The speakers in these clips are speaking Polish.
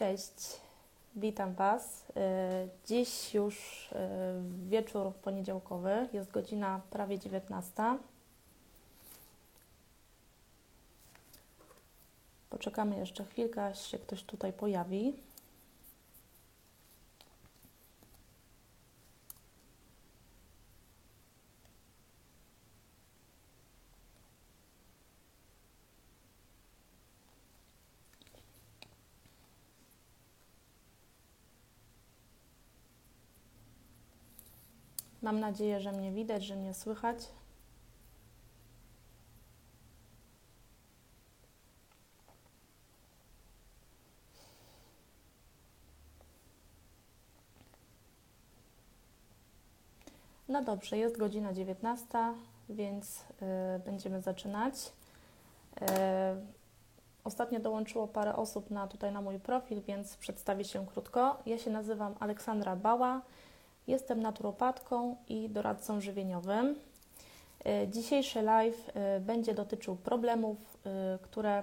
Cześć, witam Was. E, Dziś już e, wieczór poniedziałkowy, jest godzina prawie 19. Poczekamy jeszcze chwilkę, aż się ktoś tutaj pojawi. Mam nadzieję, że mnie widać, że mnie słychać. No dobrze, jest godzina 19, więc y, będziemy zaczynać. Y, ostatnio dołączyło parę osób na, tutaj na mój profil, więc przedstawię się krótko. Ja się nazywam Aleksandra Bała. Jestem naturopatką i doradcą żywieniowym. Y, Dzisiejszy live y, będzie dotyczył problemów, y, które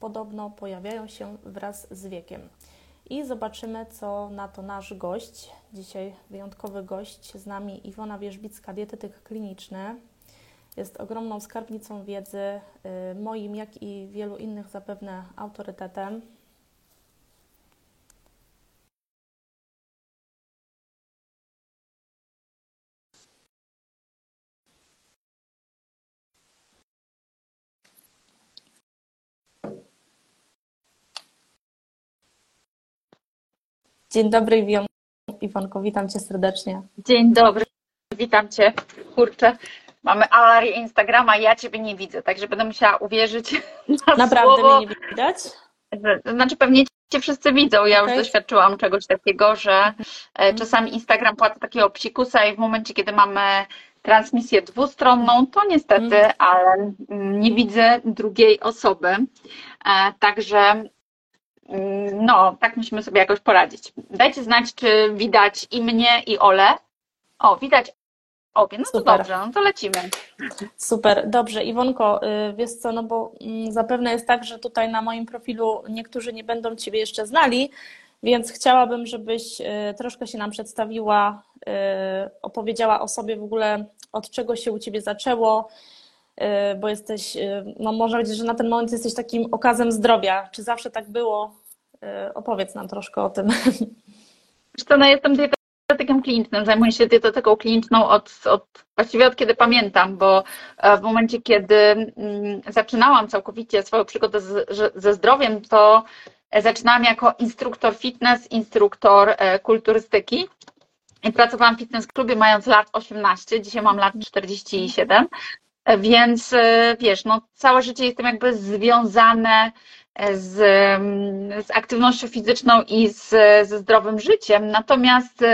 podobno pojawiają się wraz z wiekiem. I zobaczymy, co na to nasz gość. Dzisiaj wyjątkowy gość z nami Iwona Wierzbicka, dietetyk kliniczny. Jest ogromną skarbnicą wiedzy, moim, jak i wielu innych zapewne autorytetem. Dzień dobry, Iwon- Iwonko, witam Cię serdecznie. Dzień dobry, witam Cię. Kurczę, mamy awarię Instagrama, ja Ciebie nie widzę, także będę musiała uwierzyć na Naprawdę słowo. mnie nie widać? znaczy pewnie Cię wszyscy widzą, ja Okej. już doświadczyłam czegoś takiego, że e, czasami Instagram płaci takiego psikusa i w momencie, kiedy mamy transmisję dwustronną, to niestety, Mhm. ale mm, nie widzę drugiej osoby. E, Także mm, no, tak musimy sobie jakoś poradzić. Dajcie znać, czy widać i mnie, i Ole. O, widać obie. No to Super. dobrze, no to lecimy. Super, dobrze. Iwonko, y, wiesz co, no bo mm, zapewne jest tak, że tutaj na moim profilu niektórzy nie będą Ciebie jeszcze znali, więc chciałabym, żebyś y, troszkę się nam przedstawiła, y, opowiedziała o sobie w ogóle, od czego się u Ciebie zaczęło, bo jesteś, no można powiedzieć, że na ten moment jesteś takim okazem zdrowia. Czy zawsze tak było? Y, Opowiedz nam troszkę o tym. Co, no jestem dietetykiem klinicznym, zajmuję się dietetyką kliniczną od, od właściwie od kiedy pamiętam, bo e, w momencie, kiedy mm, zaczynałam całkowicie swoją przygodę z, ze zdrowiem, to e, zaczynałam jako instruktor fitness, instruktor e, kulturystyki. I pracowałam w fitness klubie mając lat 18, dzisiaj mam lat 47, e, więc e, wiesz, no całe życie jestem jakby związane e, z, z aktywnością fizyczną i z, ze zdrowym życiem. Natomiast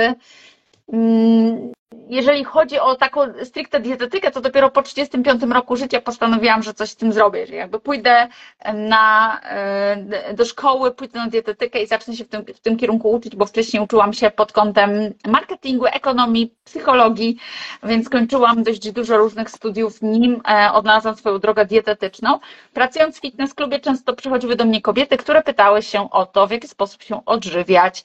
jeżeli chodzi o taką stricte dietetykę, to dopiero po 35 roku życia postanowiłam, że coś z tym zrobię, że jakby pójdę na, e, do szkoły, pójdę na dietetykę i zacznę się w tym, w tym kierunku uczyć, bo wcześniej uczyłam się pod kątem marketingu, ekonomii, psychologii, więc kończyłam dość dużo różnych studiów, nim e, odnalazłam swoją drogę dietetyczną. Pracując w fitness klubie często przychodziły do mnie kobiety, które pytały się o to, w jaki sposób się odżywiać,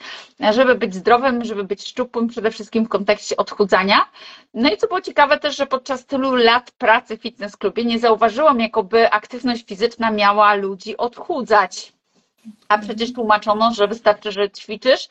żeby być zdrowym, żeby być szczupłym, przede wszystkim w kontekście odchudzania. No i co było ciekawe też, że podczas tylu lat pracy w fitness klubie nie zauważyłam, jakoby aktywność fizyczna miała ludzi odchudzać. A przecież tłumaczono, że wystarczy, że ćwiczysz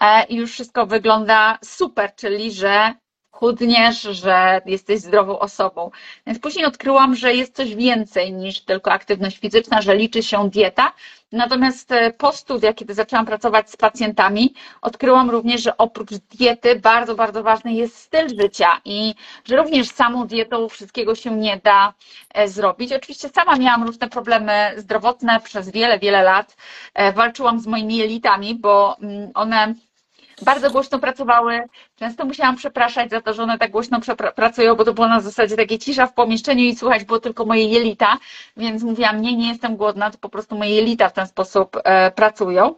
e, i już wszystko wygląda super, czyli że chudniesz, że jesteś zdrową osobą. Więc później odkryłam, że jest coś więcej niż tylko aktywność fizyczna, że liczy się dieta. Natomiast e, po studiach, kiedy zaczęłam pracować z pacjentami, odkryłam również, że oprócz diety bardzo, bardzo ważny jest styl życia i że również samą dietą wszystkiego się nie da e, zrobić. Oczywiście sama miałam różne problemy zdrowotne przez wiele, wiele lat. E, Walczyłam z moimi jelitami, bo mm, one bardzo głośno pracowały. Często musiałam przepraszać za to, że one tak głośno pracują, bo to było na zasadzie takiej cisza w pomieszczeniu i słychać było tylko moje jelita, więc mówiłam, nie, nie jestem głodna, to po prostu moje jelita w ten sposób e, pracują.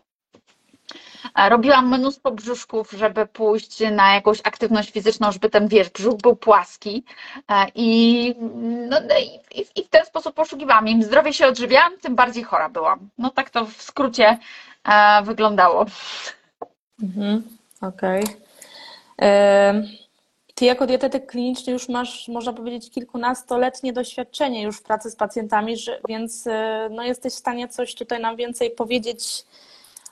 Robiłam mnóstwo brzuszków, żeby pójść na jakąś aktywność fizyczną, żeby ten, wiesz, brzuch był płaski E, i, no, no i, i w ten sposób poszukiwałam. Im zdrowie się odżywiałam, tym bardziej chora byłam. No tak to w skrócie e, wyglądało. Mhm, Okej. Em, Ty jako dietetyk kliniczny już masz, można powiedzieć, kilkunastoletnie doświadczenie już w pracy z pacjentami, że, więc e, no, jesteś w stanie coś tutaj nam więcej powiedzieć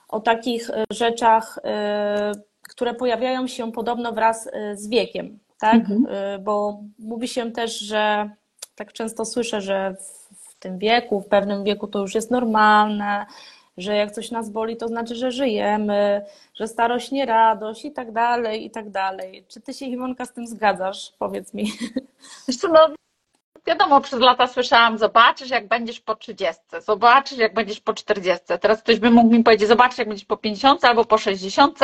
o takich e, rzeczach, e, które pojawiają się podobno wraz e, z wiekiem, tak? Mhm. E, Bo mówi się też, że tak często słyszę, że w, w tym wieku, w pewnym wieku to już jest normalne, że jak coś nas boli, to znaczy, że żyjemy, że starość nie radość i tak dalej, i tak dalej. Czy ty się, Iwonka, z tym zgadzasz? Powiedz mi. Wiesz co, no, wiadomo, przez lata słyszałam, zobaczysz jak będziesz po 30, zobaczysz jak będziesz po 40. Teraz ktoś by mógł mi powiedzieć, zobaczysz jak będziesz po 50 albo po 60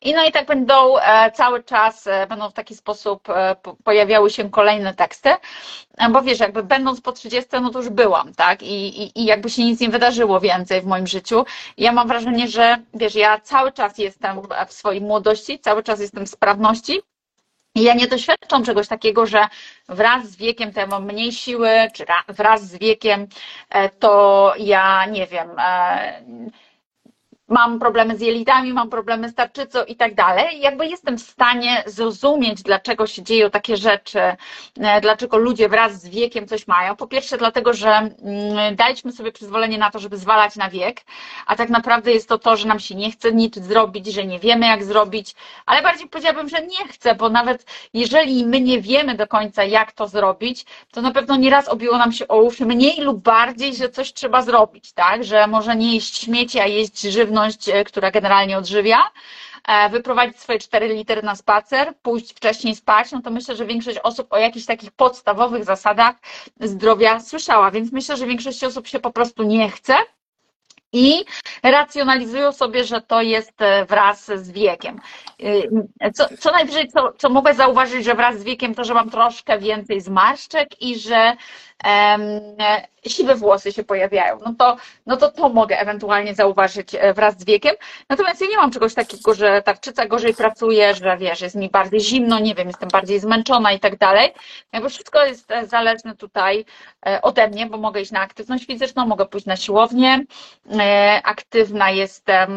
i no i tak będą e, cały czas, e, będą w taki sposób e, po- pojawiały się kolejne teksty, bo wiesz, jakby będąc po 30, no to już byłam, tak, i, i, i jakby się nic nie wydarzyło więcej w moim życiu. Ja mam wrażenie, że wiesz, ja cały czas jestem w swojej młodości, cały czas jestem w sprawności, ja nie doświadczam czegoś takiego, że wraz z wiekiem to ja mam mniej siły, czy ra- wraz z wiekiem e, to ja nie wiem, e, mam problemy z jelitami, mam problemy z tarczycą i tak dalej. Jakby jestem w stanie zrozumieć, dlaczego się dzieją takie rzeczy, e, dlaczego ludzie wraz z wiekiem coś mają. Po pierwsze, dlatego, że mm, daliśmy sobie przyzwolenie na to, żeby zwalać na wiek, a tak naprawdę jest to to, że nam się nie chce nic zrobić, że nie wiemy, jak zrobić, ale bardziej powiedziałabym, że nie chcę, bo nawet jeżeli my nie wiemy do końca, jak to zrobić, to na pewno nieraz obiło nam się o uszy mniej lub bardziej, że coś trzeba zrobić, tak? Że może nie jeść śmieci, a jeść żywność, e, która generalnie odżywia, e, wyprowadzić swoje 4 litry na spacer, pójść wcześniej spać, no to myślę, że większość osób o jakichś takich podstawowych zasadach zdrowia słyszała, więc myślę, że większość osób się po prostu nie chce i racjonalizują sobie, że to jest e, wraz z wiekiem. Y, Co, co najwyżej, co, co mogę zauważyć, że wraz z wiekiem to, że mam troszkę więcej zmarszczek i że e, siwe włosy się pojawiają. No to, no to to mogę ewentualnie zauważyć e, wraz z wiekiem. Natomiast ja nie mam czegoś takiego, że tarczyca gorzej pracuje, że wiesz, jest mi bardziej zimno, nie wiem, jestem bardziej zmęczona i tak dalej. Jakby wszystko jest zależne tutaj ode mnie, bo mogę iść na aktywność fizyczną, mogę pójść na siłownię, aktywna jestem,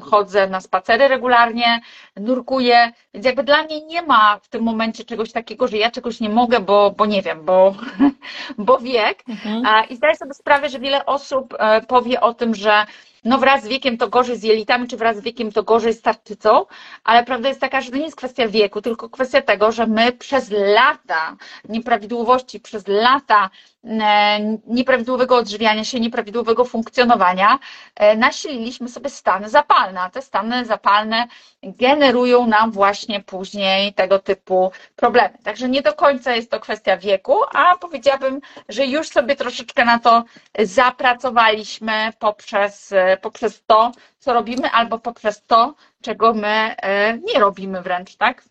chodzę na spacery regularnie, nurkuję, więc jakby dla mnie nie ma w tym momencie czegoś takiego, że ja czegoś nie mogę, bo, bo nie wiem, bo, bo wiek. Mhm. I zdaję sobie sprawę, że wiele osób e, powie o tym, że no wraz z wiekiem to gorzej z jelitami, czy wraz z wiekiem to gorzej z tarczycą, ale prawda jest taka, że to nie jest kwestia wieku, tylko kwestia tego, że my przez lata nieprawidłowości, przez lata e, nieprawidłowego odżywiania się, nieprawidłowego funkcjonowania e, nasililiśmy sobie stany zapalne, a te stany zapalne generują nam właśnie później tego typu problemy. Także nie do końca jest to kwestia wieku, a powiedziałabym, że już sobie troszeczkę na to zapracowaliśmy poprzez, poprzez to, co robimy, albo poprzez to, czego my e, nie robimy wręcz, tak?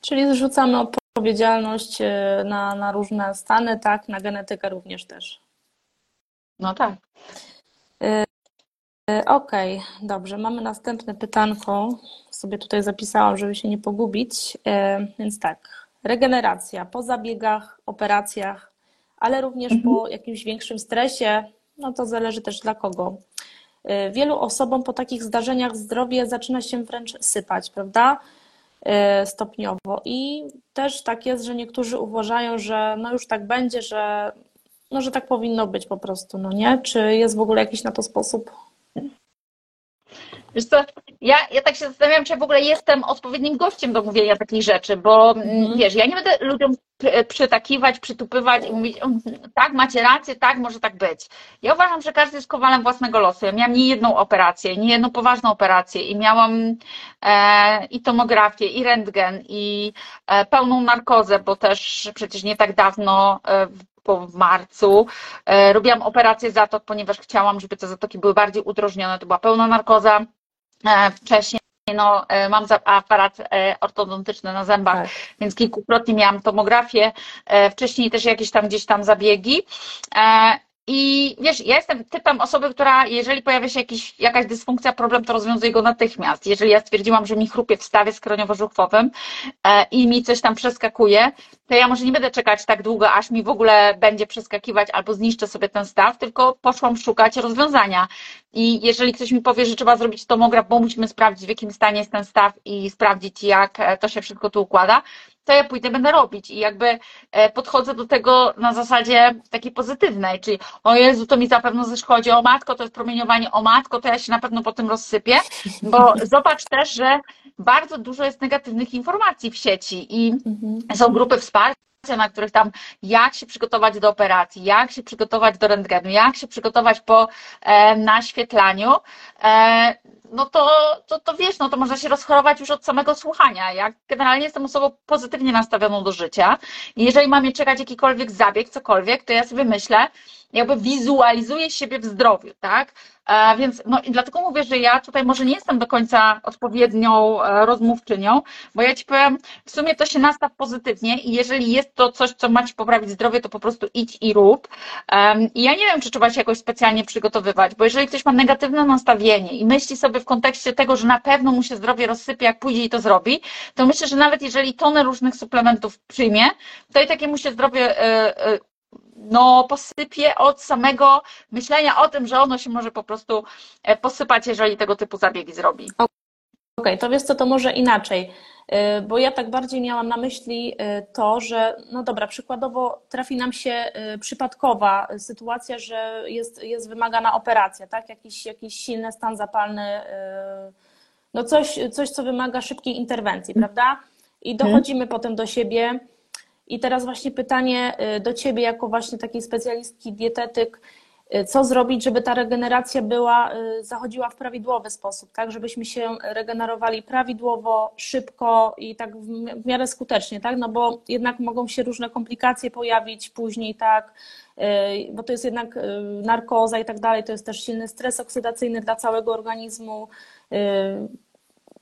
Czyli zrzucamy odpowiedzialność e, na, na różne stany, tak, na genetykę również też. No tak. E, Okej, dobrze. Mamy następne pytanko. Sobie tutaj zapisałam, żeby się nie pogubić. Więc tak, regeneracja po zabiegach, operacjach, ale również po jakimś większym stresie, no to zależy też dla kogo. E, Wielu osobom po takich zdarzeniach zdrowie zaczyna się wręcz sypać, prawda? E, Stopniowo. I też tak jest, że niektórzy uważają, że no już tak będzie, że, no, że tak powinno być po prostu, no nie? Czy jest w ogóle jakiś na to sposób? Wiesz co, ja, ja tak się zastanawiam, czy ja w ogóle jestem odpowiednim gościem do mówienia takich rzeczy, bo mm, Mhm. wiesz, ja nie będę ludziom przy- przytakiwać, przytupywać i mówić, "Mm, tak, macie rację, tak, może tak być. Ja uważam, że każdy jest kowalem własnego losu. Ja miałam nie jedną operację, nie jedną poważną operację i miałam e, i tomografię, i rentgen, i e, pełną narkozę, bo też przecież nie tak dawno e, w- po marcu e, robiłam operację zatok, ponieważ chciałam, żeby te zatoki były bardziej udrożnione. To była pełna narkoza. E, Wcześniej no, e, mam aparat e, ortodontyczny na zębach, Tak. więc kilkukrotnie miałam tomografię, wcześniej też jakieś tam gdzieś tam zabiegi. I wiesz, ja jestem typem osoby, która jeżeli pojawia się jakiś, jakaś dysfunkcja, problem, to rozwiązuje go natychmiast. Jeżeli ja stwierdziłam, że mi chrupie w stawie skroniowo-żuchwowym e, i mi coś tam przeskakuje, to ja może nie będę czekać tak długo, aż mi w ogóle będzie przeskakiwać albo zniszczę sobie ten staw, tylko poszłam szukać rozwiązania. I jeżeli ktoś mi powie, że trzeba zrobić tomograf, bo musimy sprawdzić, w jakim stanie jest ten staw i sprawdzić, jak e, to się wszystko tu układa, to ja pójdę, będę robić. I jakby e, podchodzę do tego na zasadzie takiej pozytywnej, czyli o Jezu, to mi za pewno zaszkodzi, o matko, to jest promieniowanie, o matko, to ja się na pewno po tym rozsypię, bo zobacz też, że bardzo dużo jest negatywnych informacji w sieci i Mhm. są grupy wsparcia, na których tam jak się przygotować do operacji, jak się przygotować do rentgenu, jak się przygotować po e, naświetlaniu, e, no to, to, to wiesz, no to można się rozchorować już od samego słuchania. Ja generalnie jestem osobą pozytywnie nastawioną do życia i jeżeli mam czekać jakikolwiek zabieg, cokolwiek, to ja sobie myślę, jakby wizualizuję siebie w zdrowiu, tak? E, Więc no i dlatego mówię, że ja tutaj może nie jestem do końca odpowiednią e, rozmówczynią, bo ja ci powiem, w sumie to się nastaw pozytywnie i jeżeli jest to coś, co ma ci poprawić zdrowie, to po prostu idź i rób. I ja nie wiem, czy trzeba się jakoś specjalnie przygotowywać, bo jeżeli ktoś ma negatywne nastawienie i myśli sobie w kontekście tego, że na pewno mu się zdrowie rozsypie, jak pójdzie i to zrobi, to myślę, że nawet jeżeli tonę różnych suplementów przyjmie, to i takie mu się zdrowie e, no, posypie od samego myślenia o tym, że ono się może po prostu e, posypać, jeżeli tego typu zabiegi zrobi. Okej, to wiesz co, to może inaczej, Y, bo ja tak bardziej miałam na myśli y, to, że no dobra, przykładowo trafi nam się y, przypadkowa sytuacja, że jest, jest wymagana operacja, tak? Jakiś, jakiś silny stan zapalny, no coś, coś, co wymaga szybkiej interwencji, prawda? I dochodzimy potem do siebie. I teraz właśnie pytanie do Ciebie, jako właśnie takiej specjalistki, dietetyk, co zrobić, żeby ta regeneracja była, zachodziła w prawidłowy sposób, tak? Żebyśmy się regenerowali prawidłowo, szybko i tak w miarę skutecznie, tak? No bo jednak mogą się różne komplikacje pojawić później, tak? Bo to jest jednak narkoza i tak dalej, to jest też silny stres oksydacyjny dla całego organizmu,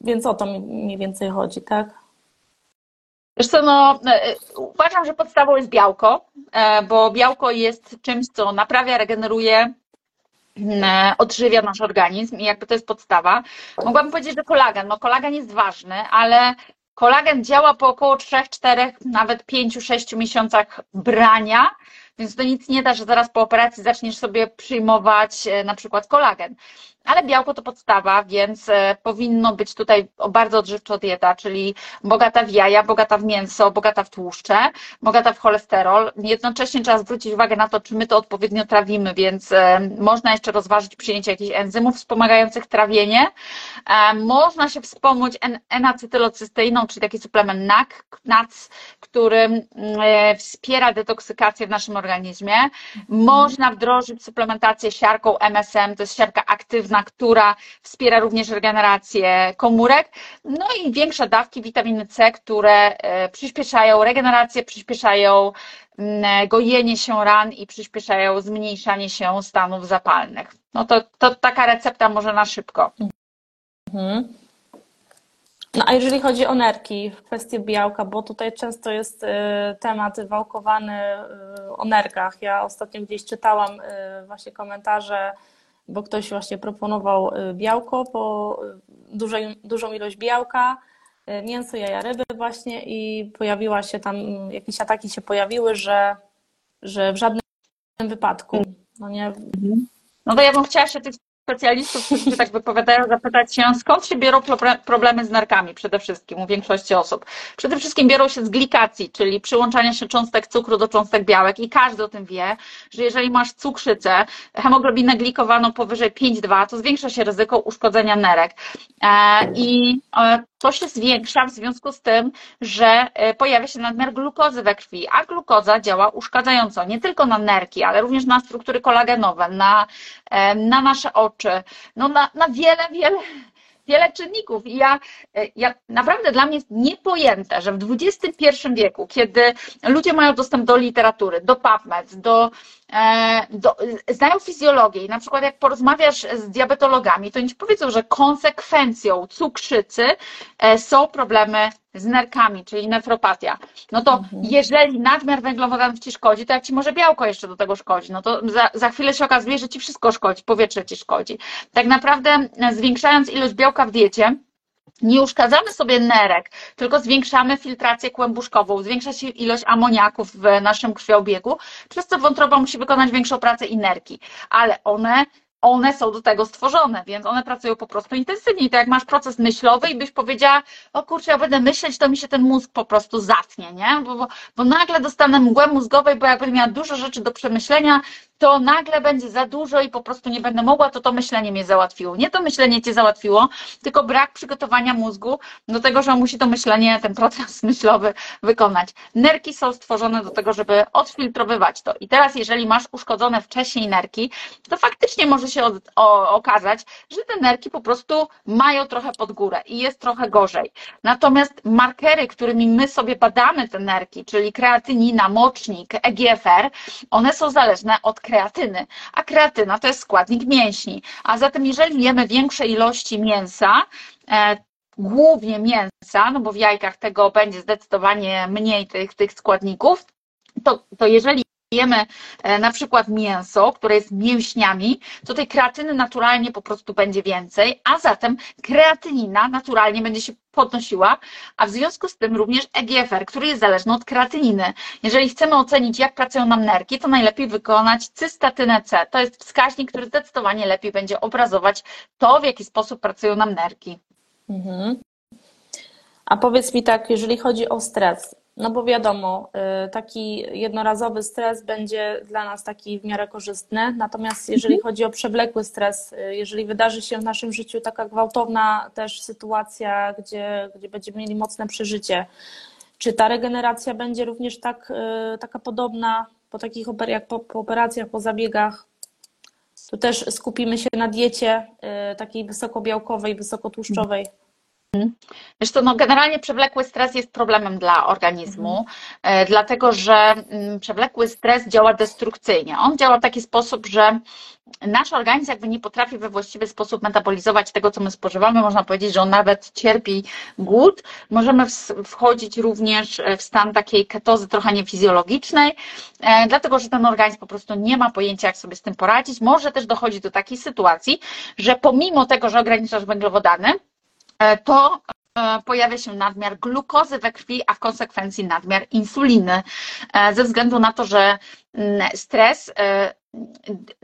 więc o to mniej więcej chodzi, tak? Wiesz co, no, uważam, że podstawą jest białko, bo białko jest czymś, co naprawia, regeneruje, odżywia nasz organizm i jakby to jest podstawa. Mogłabym powiedzieć, że kolagen, no kolagen jest ważny, ale kolagen działa po około 3, 4, nawet 5, 6 miesiącach brania, więc to nic nie da, że zaraz po operacji zaczniesz sobie przyjmować na przykład kolagen. Ale białko to podstawa, więc powinno być tutaj bardzo odżywcza dieta, czyli bogata w jaja, bogata w mięso, bogata w tłuszcze, bogata w cholesterol. Jednocześnie trzeba zwrócić uwagę na to, czy my to odpowiednio trawimy, więc można jeszcze rozważyć przyjęcie jakichś enzymów wspomagających trawienie. Można się wspomóc N-acetylocysteiną, czyli taki suplement NAC, który wspiera detoksykację w naszym organizmie. Można wdrożyć suplementację siarką MSM, to jest siarka aktywna, która wspiera również regenerację komórek. No i większe dawki witaminy C, które przyspieszają regenerację, przyspieszają gojenie się ran i przyspieszają zmniejszanie się stanów zapalnych. No to, to taka recepta może na szybko. Mhm. No a jeżeli chodzi o nerki, w kwestii białka, bo tutaj często jest temat wałkowany o nerkach. Ja ostatnio gdzieś czytałam właśnie komentarze bo ktoś właśnie proponował białko, po dużą, dużą ilość białka, mięso, jaja, ryby właśnie i pojawiła się tam, jakieś ataki się pojawiły, że, że w żadnym wypadku, no nie. No to ja bym chciała się tych specjalistów, którzy tak wypowiadają, zapytać się, skąd się biorą problemy z nerkami przede wszystkim u większości osób. Przede wszystkim biorą się z glikacji, czyli przyłączania się cząstek cukru do cząstek białek i każdy o tym wie, że jeżeli masz cukrzycę, hemoglobinę glikowaną powyżej 5,2, to zwiększa się ryzyko uszkodzenia nerek. I to się zwiększa w związku z tym, że pojawia się nadmiar glukozy we krwi, a glukoza działa uszkadzająco nie tylko na nerki, ale również na struktury kolagenowe, na, na nasze oczy, no na, na wiele, wiele, wiele czynników. I ja, ja naprawdę dla mnie jest niepojęte, że w XXI wieku, kiedy ludzie mają dostęp do literatury, do PubMed, do, do, znają fizjologię i na przykład jak porozmawiasz z diabetologami, to oni ci powiedzą, że konsekwencją cukrzycy są problemy z nerkami, czyli nefropatia, no to jeżeli nadmiar węglowodanów ci szkodzi, to jak ci może białko jeszcze do tego szkodzi, no to za, za chwilę się okazuje, że ci wszystko szkodzi, powietrze ci szkodzi. Tak naprawdę e, zwiększając ilość białka w diecie, nie uszkadzamy sobie nerek, tylko zwiększamy filtrację kłębuszkową, zwiększa się ilość amoniaków w naszym krwiobiegu, przez co wątroba musi wykonać większą pracę i nerki, ale one one są do tego stworzone, więc one pracują po prostu intensywniej. To jak masz proces myślowy i byś powiedziała, o kurczę, ja będę myśleć, to mi się ten mózg po prostu zatnie, nie? Bo, bo, bo nagle dostanę mgłę mózgowej, bo jak będę miała dużo rzeczy do przemyślenia, to nagle będzie za dużo i po prostu nie będę mogła, to to myślenie mnie załatwiło. Nie to myślenie cię załatwiło, tylko brak przygotowania mózgu do tego, że musi to myślenie, ten proces myślowy wykonać. Nerki są stworzone do tego, żeby odfiltrowywać to. I teraz, jeżeli masz uszkodzone wcześniej nerki, to faktycznie może się od, o, okazać, że te nerki po prostu mają trochę pod górę i jest trochę gorzej. Natomiast markery, którymi my sobie badamy te nerki, czyli kreatynina, mocznik, EGFR, one są zależne od kreatyny, a kreatyna to jest składnik mięśni. A zatem, jeżeli jemy większe ilości mięsa, e, głównie mięsa, no bo w jajkach tego będzie zdecydowanie mniej tych, tych składników, to, to jeżeli jemy e, na przykład mięso, które jest mięśniami, to tej kreatyny naturalnie po prostu będzie więcej, a zatem kreatynina naturalnie będzie się podnosiła, a w związku z tym również EGFR, który jest zależny od kreatyniny. Jeżeli chcemy ocenić, jak pracują nam nerki, to najlepiej wykonać cystatynę C. To jest wskaźnik, który zdecydowanie lepiej będzie obrazować to, w jaki sposób pracują nam nerki. Mhm. A powiedz mi tak, jeżeli chodzi o stres, no bo wiadomo, y, taki jednorazowy stres będzie dla nas taki w miarę korzystny, natomiast jeżeli chodzi o przewlekły stres, y, jeżeli wydarzy się w naszym życiu taka gwałtowna też sytuacja, gdzie, gdzie będziemy mieli mocne przeżycie, czy ta regeneracja będzie również tak, y, taka podobna po takich jak po, po operacjach, po zabiegach? Tu też skupimy się na diecie takiej wysokobiałkowej, wysokotłuszczowej. Co, no generalnie przewlekły stres jest problemem dla organizmu, mhm. dlatego że mm, przewlekły stres działa destrukcyjnie. On działa w taki sposób, że nasz organizm jakby nie potrafi we właściwy sposób metabolizować tego, co my spożywamy. Można powiedzieć, że on nawet cierpi głód. Możemy wchodzić również w stan takiej ketozy trochę niefizjologicznej, e, dlatego że ten organizm po prostu nie ma pojęcia, jak sobie z tym poradzić. Może też dochodzić do takiej sytuacji, że pomimo tego, że ograniczasz węglowodany, E, to e, pojawia się nadmiar glukozy we krwi, a w konsekwencji nadmiar insuliny, e, ze względu na to, że stres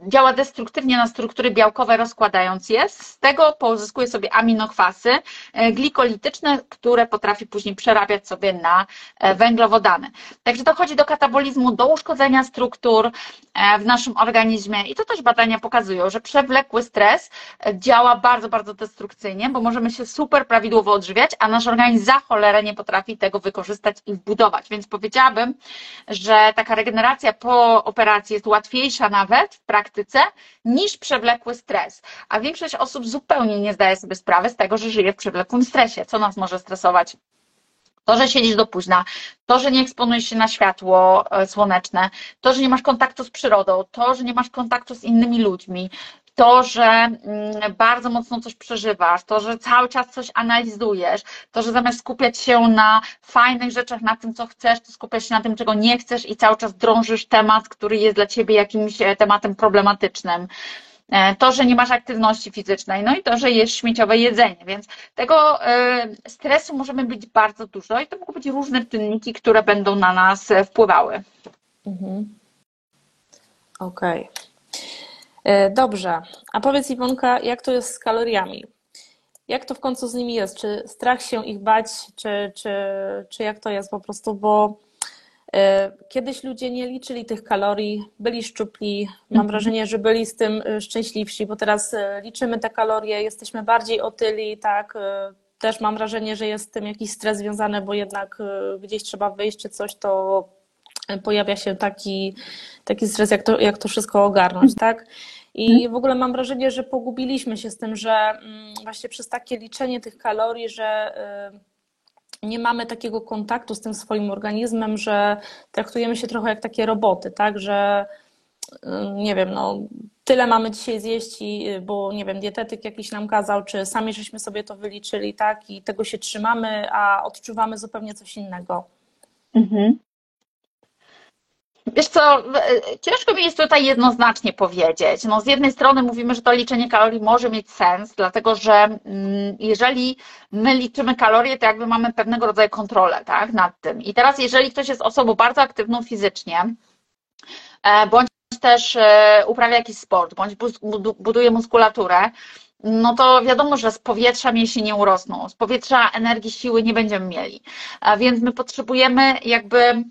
działa destruktywnie na struktury białkowe, rozkładając je. Z tego pozyskuje sobie aminokwasy e, glikolityczne, które potrafi później przerabiać sobie na e, węglowodany. Także dochodzi do katabolizmu, do uszkodzenia struktur e, w naszym organizmie i to też badania pokazują, że przewlekły stres działa bardzo, bardzo destrukcyjnie, bo możemy się super prawidłowo odżywiać, a nasz organizm za cholerę nie potrafi tego wykorzystać i wbudować. Więc powiedziałabym, że taka regeneracja po operacji jest łatwiejsza na nawet w praktyce niż przewlekły stres. A większość osób zupełnie nie zdaje sobie sprawy z tego, że żyje w przewlekłym stresie. Co nas może stresować? To, że siedzisz do późna, to, że nie eksponujesz się na światło e, słoneczne, to, że nie masz kontaktu z przyrodą, to, że nie masz kontaktu z innymi ludźmi, to, że mm, bardzo mocno coś przeżywasz, to, że cały czas coś analizujesz, to, że zamiast skupiać się na fajnych rzeczach, na tym, co chcesz, to skupiasz się na tym, czego nie chcesz i cały czas drążysz temat, który jest dla ciebie jakimś e, tematem problematycznym. E, to, że nie masz aktywności fizycznej, no i to, że jesz śmieciowe jedzenie, więc tego e, stresu możemy być bardzo dużo i to mogą być różne czynniki, które będą na nas wpływały. Mhm. Okej. Okay. E, dobrze, a powiedz Iwonka, jak to jest z kaloriami? Jak to w końcu z nimi jest? Czy strach się ich bać, czy, czy, czy jak to jest po prostu? Bo e, kiedyś ludzie nie liczyli tych kalorii, byli szczupli. Mam mhm. wrażenie, że byli z tym e, szczęśliwsi, bo teraz liczymy te kalorie, jesteśmy bardziej otyli, tak. Też mam wrażenie, że jest z tym jakiś stres związany, bo jednak gdzieś trzeba wyjść czy coś, to pojawia się taki, taki stres, jak to, jak to wszystko ogarnąć, tak? I mhm. w ogóle mam wrażenie, że pogubiliśmy się z tym, że mm, właśnie przez takie liczenie tych kalorii, że y, nie mamy takiego kontaktu z tym swoim organizmem, że traktujemy się trochę jak takie roboty, tak? Że y, nie wiem, no, tyle mamy dzisiaj zjeść, y, bo nie wiem, dietetyk jakiś nam kazał, czy sami żeśmy sobie to wyliczyli, tak, i tego się trzymamy, a odczuwamy zupełnie coś innego. Mhm. Wiesz co, ciężko mi jest tutaj jednoznacznie powiedzieć. No, z jednej strony mówimy, że to liczenie kalorii może mieć sens, dlatego że mm, jeżeli my liczymy kalorie, to jakby mamy pewnego rodzaju kontrolę tak, nad tym. I teraz, jeżeli ktoś jest osobą bardzo aktywną fizycznie, e, bądź też e, uprawia jakiś sport, bądź buduje muskulaturę, no to wiadomo, że z powietrza mięśnie nie urosną, z powietrza energii, siły nie będziemy mieli. Więc my potrzebujemy jakby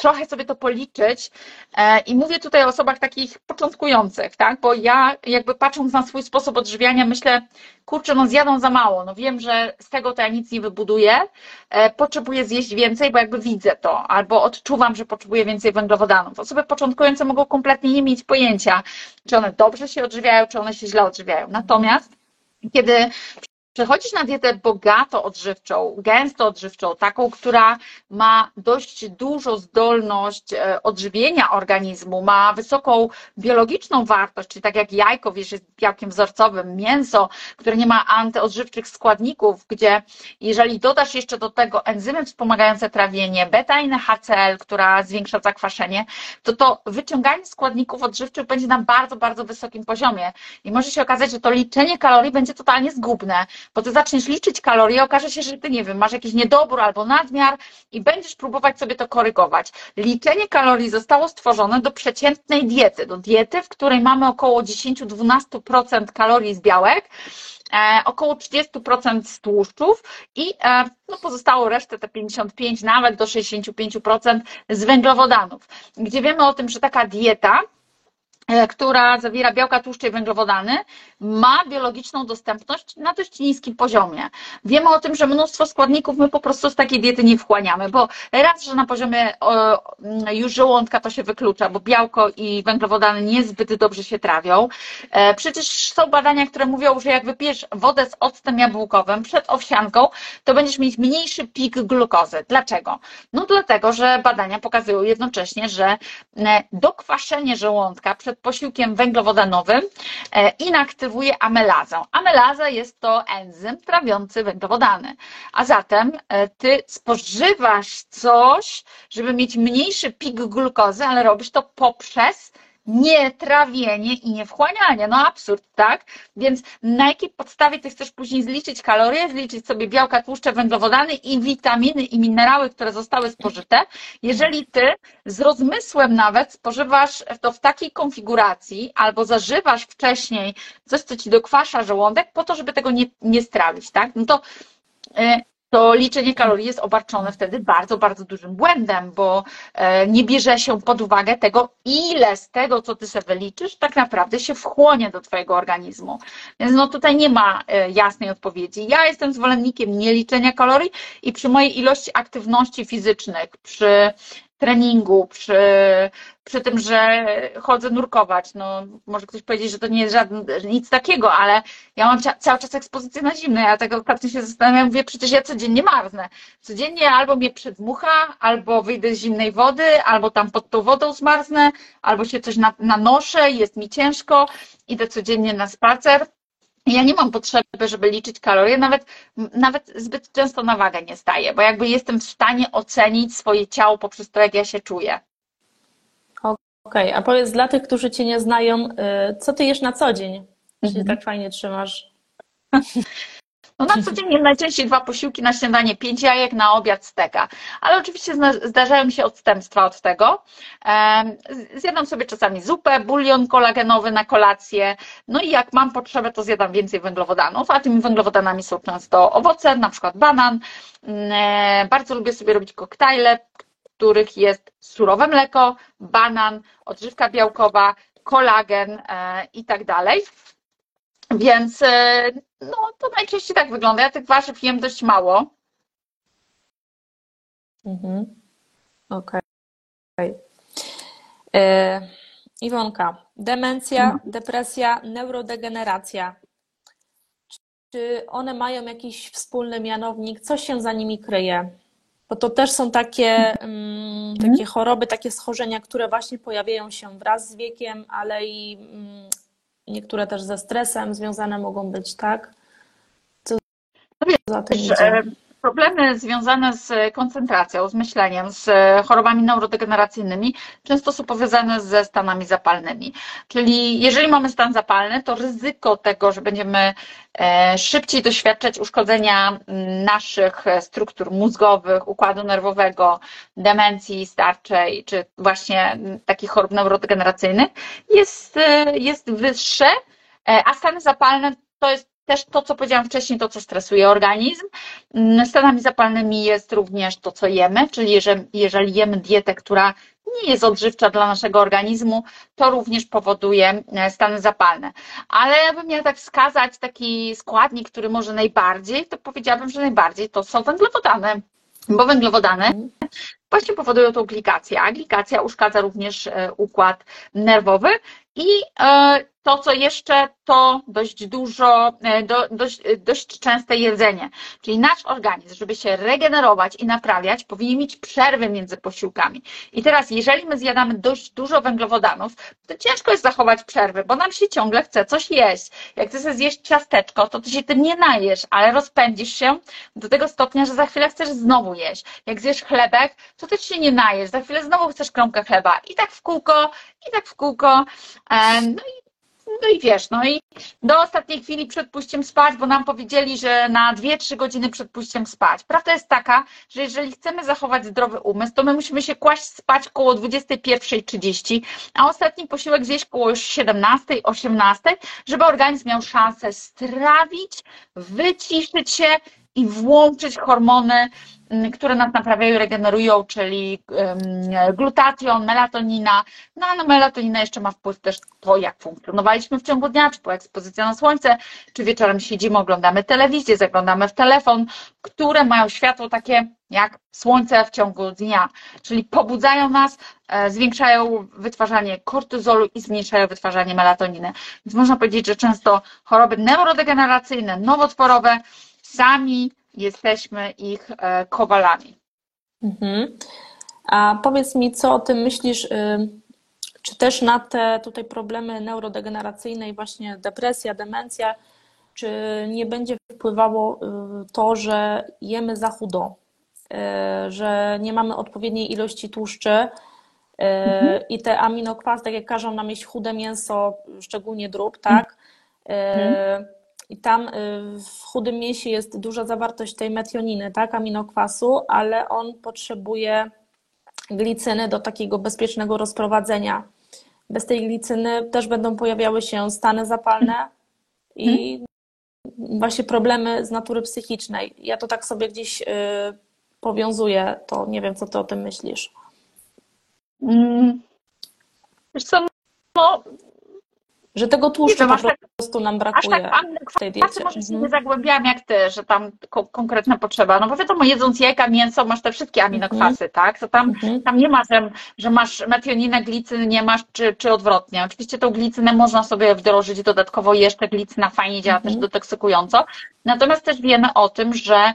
trochę sobie to policzyć e, i mówię tutaj o osobach takich początkujących, tak? Bo ja jakby patrząc na swój sposób odżywiania myślę, kurczę, no zjadą za mało, no wiem, że z tego to ja nic nie wybuduję, e, potrzebuję zjeść więcej, bo jakby widzę to, albo odczuwam, że potrzebuję więcej węglowodanów. Osoby początkujące mogą kompletnie nie mieć pojęcia, czy one dobrze się odżywiają, czy one się źle odżywiają. Natomiast kiedy przechodzić na dietę bogato odżywczą, gęsto odżywczą, taką, która ma dość dużą zdolność e, odżywienia organizmu, ma wysoką biologiczną wartość, czyli tak jak jajko, wiesz, jest białkiem wzorcowym, mięso, które nie ma antyodżywczych składników, gdzie jeżeli dodasz jeszcze do tego enzymy wspomagające trawienie, beta-inę HCl, która zwiększa zakwaszenie, to to wyciąganie składników odżywczych będzie na bardzo, bardzo wysokim poziomie. I może się okazać, że to liczenie kalorii będzie totalnie zgubne, bo ty zaczniesz liczyć kalorie, okaże się, że ty, nie wiem, masz jakiś niedobór albo nadmiar i będziesz próbować sobie to korygować. Liczenie kalorii zostało stworzone do przeciętnej diety, do diety, w której mamy około 10-12% kalorii z białek, e, około 30% z tłuszczów i e, no, pozostałą resztę, te 55, nawet do 65% z węglowodanów. Gdzie wiemy o tym, że taka dieta która zawiera białka, tłuszcze i węglowodany, ma biologiczną dostępność na dość niskim poziomie. Wiemy o tym, że mnóstwo składników my po prostu z takiej diety nie wchłaniamy, bo raz, że na poziomie już żołądka to się wyklucza, bo białko i węglowodany niezbyt dobrze się trawią. E, przecież są badania, które mówią, że jak wypijesz wodę z octem jabłkowym przed owsianką, to będziesz mieć mniejszy pik glukozy. Dlaczego? No dlatego, że badania pokazują jednocześnie, że e, dokwaszenie żołądka przed posiłkiem węglowodanowym e, inaktywuje amelazę. Amelaza jest to enzym trawiący węglowodany. A zatem e, ty spożywasz coś, żeby mieć mniejszy pik glukozy, ale robisz to poprzez nie trawienie i nie wchłanianie. No absurd, tak? Więc na jakiej podstawie ty chcesz później zliczyć kalorie, zliczyć sobie białka, tłuszcze, węglowodany i witaminy i minerały, które zostały spożyte, jeżeli ty z rozmysłem nawet spożywasz to w takiej konfiguracji albo zażywasz wcześniej coś, co ci dokwasza żołądek po to, żeby tego nie, nie strawić, tak? No to y, to liczenie kalorii jest obarczone wtedy bardzo, bardzo dużym błędem, bo e, nie bierze się pod uwagę tego, ile z tego, co ty sobie wyliczysz, tak naprawdę się wchłonie do twojego organizmu. Więc no tutaj nie ma e, jasnej odpowiedzi. Ja jestem zwolennikiem nieliczenia kalorii i przy mojej ilości aktywności fizycznych, przy treningu, przy, przy tym, że chodzę nurkować. No, może ktoś powiedzieć, że to nie jest żadne, nic takiego, ale ja mam cały czas ekspozycję na zimno. Ja tego ostatnio się zastanawiam, mówię, przecież ja codziennie marznę. Codziennie albo mnie przedmucha, albo wyjdę z zimnej wody, albo tam pod tą wodą zmarznę, albo się coś nanoszę, jest mi ciężko, idę codziennie na spacer. Ja nie mam potrzeby, żeby liczyć kalorie, nawet, nawet zbyt często na wagę nie staję, bo jakby jestem w stanie ocenić swoje ciało poprzez to, jak ja się czuję. Okej, okay. a powiedz dla tych, którzy Cię nie znają, y, co Ty jesz na co dzień? Jeśli mhm. tak fajnie trzymasz. No na co dzień najczęściej dwa posiłki na śniadanie, pięć jajek, na obiad steka. Ale oczywiście zdarzają się odstępstwa od tego. Zjadam sobie czasami zupę, bulion kolagenowy na kolację. No i jak mam potrzebę, to zjadam więcej węglowodanów, a tymi węglowodanami są często owoce, na przykład banan. Mm, e, bardzo lubię sobie robić koktajle, których jest surowe mleko, banan, odżywka białkowa, kolagen e, i tak dalej. Więc e, no, to najczęściej tak wygląda. Ja tych warzyw jem dość mało. Mhm. Okej. Okay. E, Iwonka, demencja, mhm. depresja, neurodegeneracja. Czy one mają jakiś wspólny mianownik? Co się za nimi kryje? Bo to też są takie, mm, takie choroby, takie schorzenia, które właśnie pojawiają się wraz z wiekiem, ale i mm, niektóre też ze stresem związane mogą być, tak? Co No za tym idzie? E, Problemy związane z koncentracją, z myśleniem, z chorobami neurodegeneracyjnymi często są powiązane ze stanami zapalnymi. Czyli jeżeli mamy stan zapalny, to ryzyko tego, że będziemy e, szybciej doświadczać uszkodzenia naszych struktur mózgowych, układu nerwowego, demencji starczej, czy właśnie takich chorób neurodegeneracyjnych jest, e, jest wyższe, e, a stany zapalne to jest też to, co powiedziałam wcześniej, to, co stresuje organizm. Mm, Stanami zapalnymi jest również to, co jemy, czyli jeżeli, jeżeli jemy dietę, która nie jest odżywcza dla naszego organizmu, to również powoduje e, stany zapalne. Ale ja bym miała tak wskazać taki składnik, który może najbardziej, to powiedziałabym, że najbardziej to są węglowodany. Bo węglowodany właśnie powodują tą glikację, a glikacja uszkadza również e, układ nerwowy i e, to, co jeszcze, to dość dużo, e, do, dość, dość częste jedzenie. Czyli nasz organizm, żeby się regenerować i naprawiać, powinien mieć przerwy między posiłkami. I teraz, jeżeli my zjadamy dość dużo węglowodanów, to ciężko jest zachować przerwy, bo nam się ciągle chce coś jeść. Jak chcesz sobie zjeść ciasteczko, to ty się tym nie najesz, ale rozpędzisz się do tego stopnia, że za chwilę chcesz znowu jeść. Jak zjesz chlebek, to też się nie najesz, za chwilę znowu chcesz kromkę chleba. I tak w kółko, i tak w kółko. E, No i no i wiesz, no i do ostatniej chwili przed pójściem spać, bo nam powiedzieli, że na 2-3 godziny przed pójściem spać. Prawda jest taka, że jeżeli chcemy zachować zdrowy umysł, to my musimy się kłaść spać koło 21.30, a ostatni posiłek zjeść koło 17-18, żeby organizm miał szansę strawić, wyciszyć się i włączyć hormony, mm, które nas naprawiają, regenerują, czyli glutation, melatonina. No a na melatonina jeszcze ma wpływ też to, jak funkcjonowaliśmy w ciągu dnia, czy była ekspozycja na słońce, czy wieczorem siedzimy, oglądamy telewizję, zaglądamy w telefon, które mają światło takie jak słońce w ciągu dnia, czyli pobudzają nas, e, zwiększają wytwarzanie kortyzolu i zmniejszają wytwarzanie melatoniny. Więc można powiedzieć, że często choroby neurodegeneracyjne, nowotworowe, sami jesteśmy ich e, kowalami. Mhm. A powiedz mi, co o tym myślisz? y, Czy też na te tutaj problemy neurodegeneracyjne i właśnie depresja, demencja, czy nie będzie wpływało y, to, że jemy za chudo, y, że nie mamy odpowiedniej ilości tłuszczy y, i te aminokwasy, tak jak każą nam jeść chude mięso, szczególnie drób, tak? Y, I tam y, w chudym mięsie jest duża zawartość tej metioniny, tak, aminokwasu, ale on potrzebuje glicyny do takiego bezpiecznego rozprowadzenia. Bez tej glicyny też będą pojawiały się stany zapalne i właśnie problemy z natury psychicznej. Ja to tak sobie gdzieś y, powiązuję, to nie wiem, co ty o tym myślisz. Mm. Wiesz co, no, Że tego tłuszczu wiem, po aż tak- prostu nam aż brakuje tak w tej diecie. może się Mhm. nie zagłębiałam jak ty, że tam ko konkretna potrzeba. No bo wiadomo, jedząc jajka, mięso, masz te wszystkie aminokwasy, tak? To tam, Mhm. tam nie ma, że, że masz metioninę, glicyny nie masz, czy, czy odwrotnie. Oczywiście tą glicynę można sobie wdrożyć dodatkowo jeszcze, glicyna fajnie działa Mhm. też detoksykująco. Natomiast też wiemy o tym, że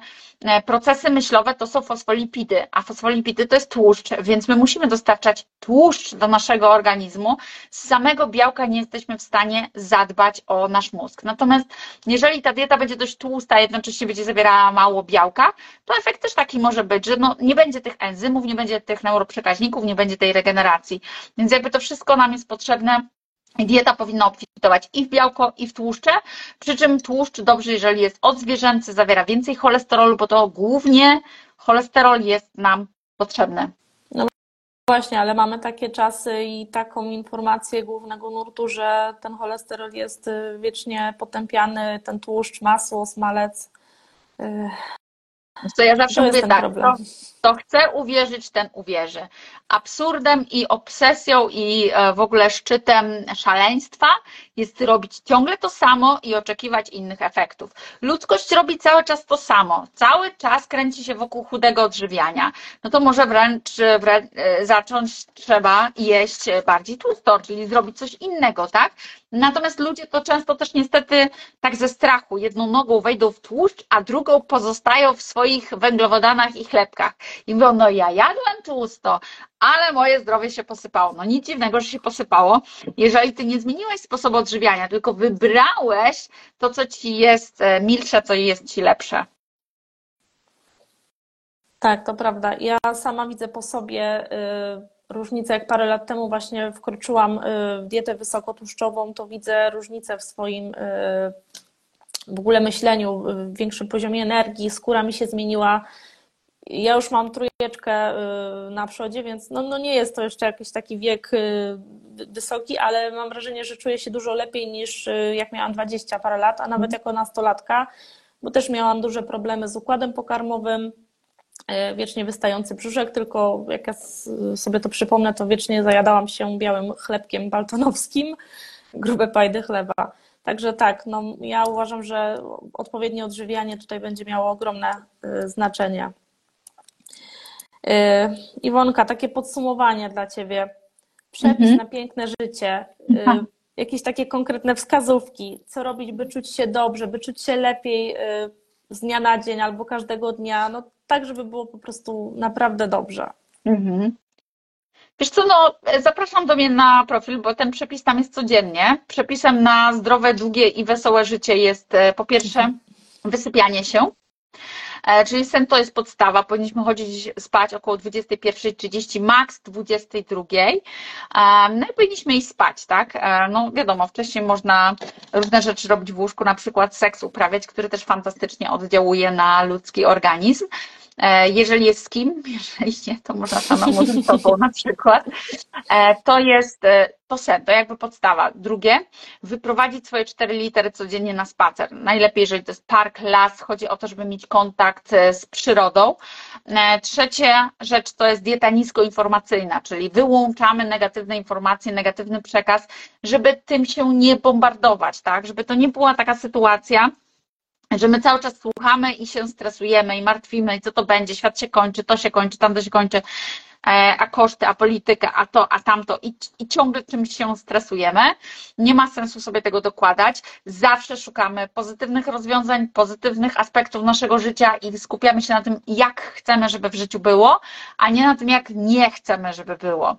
procesy myślowe to są fosfolipidy, a fosfolipidy to jest tłuszcz, więc my musimy dostarczać tłuszcz do naszego organizmu. Z samego białka nie jesteśmy w stanie zadbać o nasz mózg. Natomiast jeżeli ta dieta będzie dość tłusta, jednocześnie będzie zawierała mało białka, to efekt też taki może być, że no, nie będzie tych enzymów, nie będzie tych neuroprzekaźników, nie będzie tej regeneracji. Więc jakby to wszystko nam jest potrzebne. Dieta powinna obfitować i w białko, i w tłuszcze, przy czym tłuszcz dobrze, jeżeli jest odzwierzęcy, zawiera więcej cholesterolu, bo to głównie cholesterol jest nam potrzebny. Właśnie, ale mamy takie czasy i taką informację głównego nurtu, że ten cholesterol jest y, wiecznie potępiany, ten tłuszcz, masło, smalec. To ja zawsze To mówię tak, problem. to, to chce uwierzyć, ten uwierzy. Absurdem i obsesją i e, w ogóle szczytem szaleństwa jest robić ciągle to samo i oczekiwać innych efektów. Ludzkość robi cały czas to samo, cały czas kręci się wokół chudego odżywiania. No to może wręcz, wręcz e, zacząć trzeba jeść bardziej tłusto, czyli zrobić coś innego, tak? Natomiast ludzie to często też niestety tak ze strachu, jedną nogą wejdą w tłuszcz, a drugą pozostają w swoich węglowodanach i chlebkach. I mówią, no ja jadłem tłusto, ale moje zdrowie się posypało. No nic dziwnego, że się posypało, jeżeli ty nie zmieniłeś sposobu odżywiania, tylko wybrałeś to, co ci jest e, milsze, co jest ci lepsze. Tak, to prawda. Ja sama widzę po sobie y, różnicę, jak parę lat temu właśnie wkroczyłam y, w dietę wysokotłuszczową, to widzę różnicę w swoim y, w ogóle myśleniu, w większym poziomie energii, skóra mi się zmieniła. Ja już mam trójeczkę na przodzie, więc no, no nie jest to jeszcze jakiś taki wiek wysoki, ale mam wrażenie, że czuję się dużo lepiej niż jak miałam 20 parę lat, a nawet jako nastolatka, bo też miałam duże problemy z układem pokarmowym wiecznie wystający brzuszek, tylko jak ja sobie to przypomnę, to wiecznie zajadałam się białym chlebkiem baltonowskim, grube pajdy chleba. Także tak, no ja uważam, że odpowiednie odżywianie tutaj będzie miało ogromne e, znaczenie. E, Iwonka, takie podsumowanie dla Ciebie. Przepis mhm. na piękne życie. Jakieś takie konkretne wskazówki, co robić, by czuć się dobrze, by czuć się lepiej z dnia na dzień albo każdego dnia. No tak, żeby było po prostu naprawdę dobrze. Mhm. Wiesz co, no zapraszam do mnie na profil, bo ten przepis tam jest codziennie. Przepisem na zdrowe, długie i wesołe życie jest e, po pierwsze mhm. wysypianie się, czyli sen to jest podstawa. Powinniśmy chodzić spać około 21.30, maks 22.00. No i powinniśmy iść spać, tak? E, no wiadomo, wcześniej można różne rzeczy robić w łóżku, na przykład seks uprawiać, który też fantastycznie oddziałuje na ludzki organizm. E, jeżeli jest z kim, jeżeli nie, to można samemu ze sobą na przykład. E, to jest e, to to jakby podstawa. Drugie, wyprowadzić swoje 4 litery codziennie na spacer. Najlepiej, jeżeli to jest park, las, chodzi o to, żeby mieć kontakt z przyrodą. Trzecia rzecz to jest dieta niskoinformacyjna, czyli wyłączamy negatywne informacje, negatywny przekaz, żeby tym się nie bombardować, tak? Żeby to nie była taka sytuacja, że my cały czas słuchamy i się stresujemy i martwimy, i co to będzie, świat się kończy, to się kończy, tam to się kończy. E, a koszty, a polityka, a to, a tamto i, i ciągle czymś się stresujemy. Nie ma sensu sobie tego dokładać. Zawsze szukamy pozytywnych rozwiązań, pozytywnych aspektów naszego życia i skupiamy się na tym, jak chcemy, żeby w życiu było, a nie na tym, jak nie chcemy, żeby było.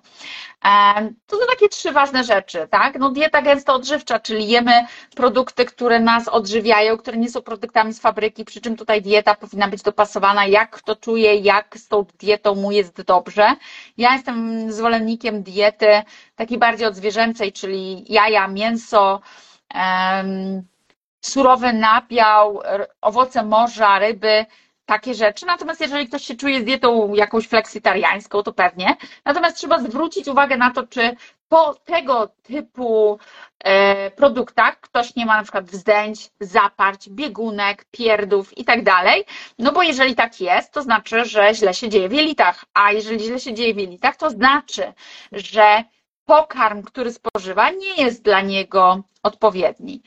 E, to są takie trzy ważne rzeczy, tak? No dieta gęsto odżywcza, czyli jemy produkty, które nas odżywiają, które nie są produktami z fabryki, przy czym tutaj dieta powinna być dopasowana, jak kto czuje, jak z tą dietą mu jest dobrze. Ja jestem zwolennikiem diety takiej bardziej odzwierzęcej, czyli jaja, mięso, surowy nabiał, owoce morza, ryby, takie rzeczy. Natomiast jeżeli ktoś się czuje z dietą jakąś fleksitariańską, to pewnie. Natomiast trzeba zwrócić uwagę na to, czy po tego typu e, produktach ktoś nie ma na przykład wzdęć, zaparć, biegunek, pierdów i tak dalej. No bo jeżeli tak jest, to znaczy, że źle się dzieje w jelitach. A jeżeli źle się dzieje w jelitach, to znaczy, że pokarm, który spożywa, nie jest dla niego odpowiedni.